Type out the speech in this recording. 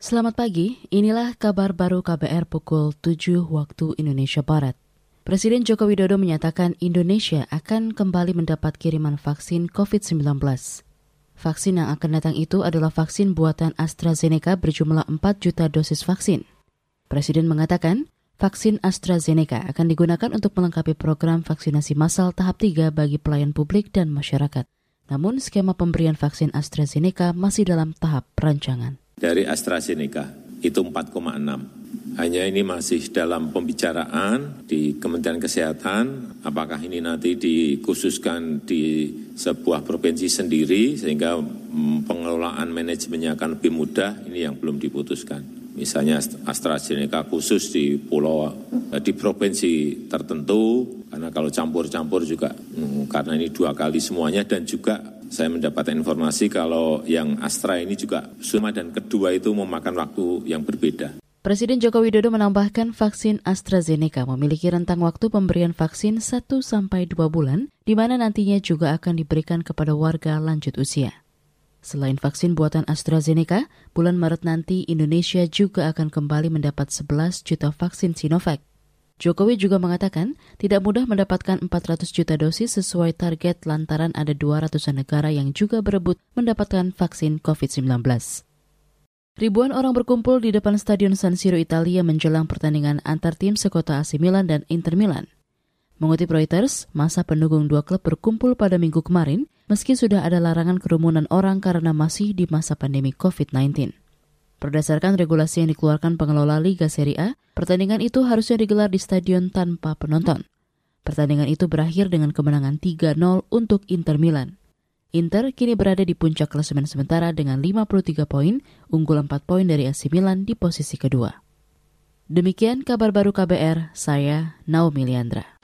Selamat pagi, inilah kabar baru KBR pukul 7 waktu Indonesia Barat. Presiden Joko Widodo menyatakan Indonesia akan kembali mendapat kiriman vaksin COVID-19. Vaksin yang akan datang itu adalah vaksin buatan AstraZeneca berjumlah 4 juta dosis vaksin. Presiden mengatakan vaksin AstraZeneca akan digunakan untuk melengkapi program vaksinasi massal tahap 3 bagi pelayan publik dan masyarakat. Namun skema pemberian vaksin AstraZeneca masih dalam tahap perancangan dari AstraZeneca itu 4,6. Hanya ini masih dalam pembicaraan di Kementerian Kesehatan, apakah ini nanti dikhususkan di sebuah provinsi sendiri sehingga pengelolaan manajemennya akan lebih mudah, ini yang belum diputuskan. Misalnya AstraZeneca khusus di pulau, eh, di provinsi tertentu, karena kalau campur-campur juga, mm, karena ini dua kali semuanya dan juga saya mendapatkan informasi kalau yang Astra ini juga suma dan kedua itu memakan waktu yang berbeda. Presiden Joko Widodo menambahkan vaksin AstraZeneca memiliki rentang waktu pemberian vaksin 1 sampai 2 bulan, di mana nantinya juga akan diberikan kepada warga lanjut usia. Selain vaksin buatan AstraZeneca, bulan Maret nanti Indonesia juga akan kembali mendapat 11 juta vaksin Sinovac. Jokowi juga mengatakan tidak mudah mendapatkan 400 juta dosis sesuai target lantaran ada 200 negara yang juga berebut mendapatkan vaksin COVID-19. Ribuan orang berkumpul di depan Stadion San Siro Italia menjelang pertandingan antar tim sekota AC Milan dan Inter Milan. Mengutip Reuters, masa pendukung dua klub berkumpul pada minggu kemarin meski sudah ada larangan kerumunan orang karena masih di masa pandemi COVID-19. Berdasarkan regulasi yang dikeluarkan pengelola Liga Serie A, pertandingan itu harusnya digelar di stadion tanpa penonton. Pertandingan itu berakhir dengan kemenangan 3-0 untuk Inter Milan. Inter kini berada di puncak klasemen sementara dengan 53 poin, unggul 4 poin dari AC Milan di posisi kedua. Demikian kabar baru KBR, saya Naomi Liandra.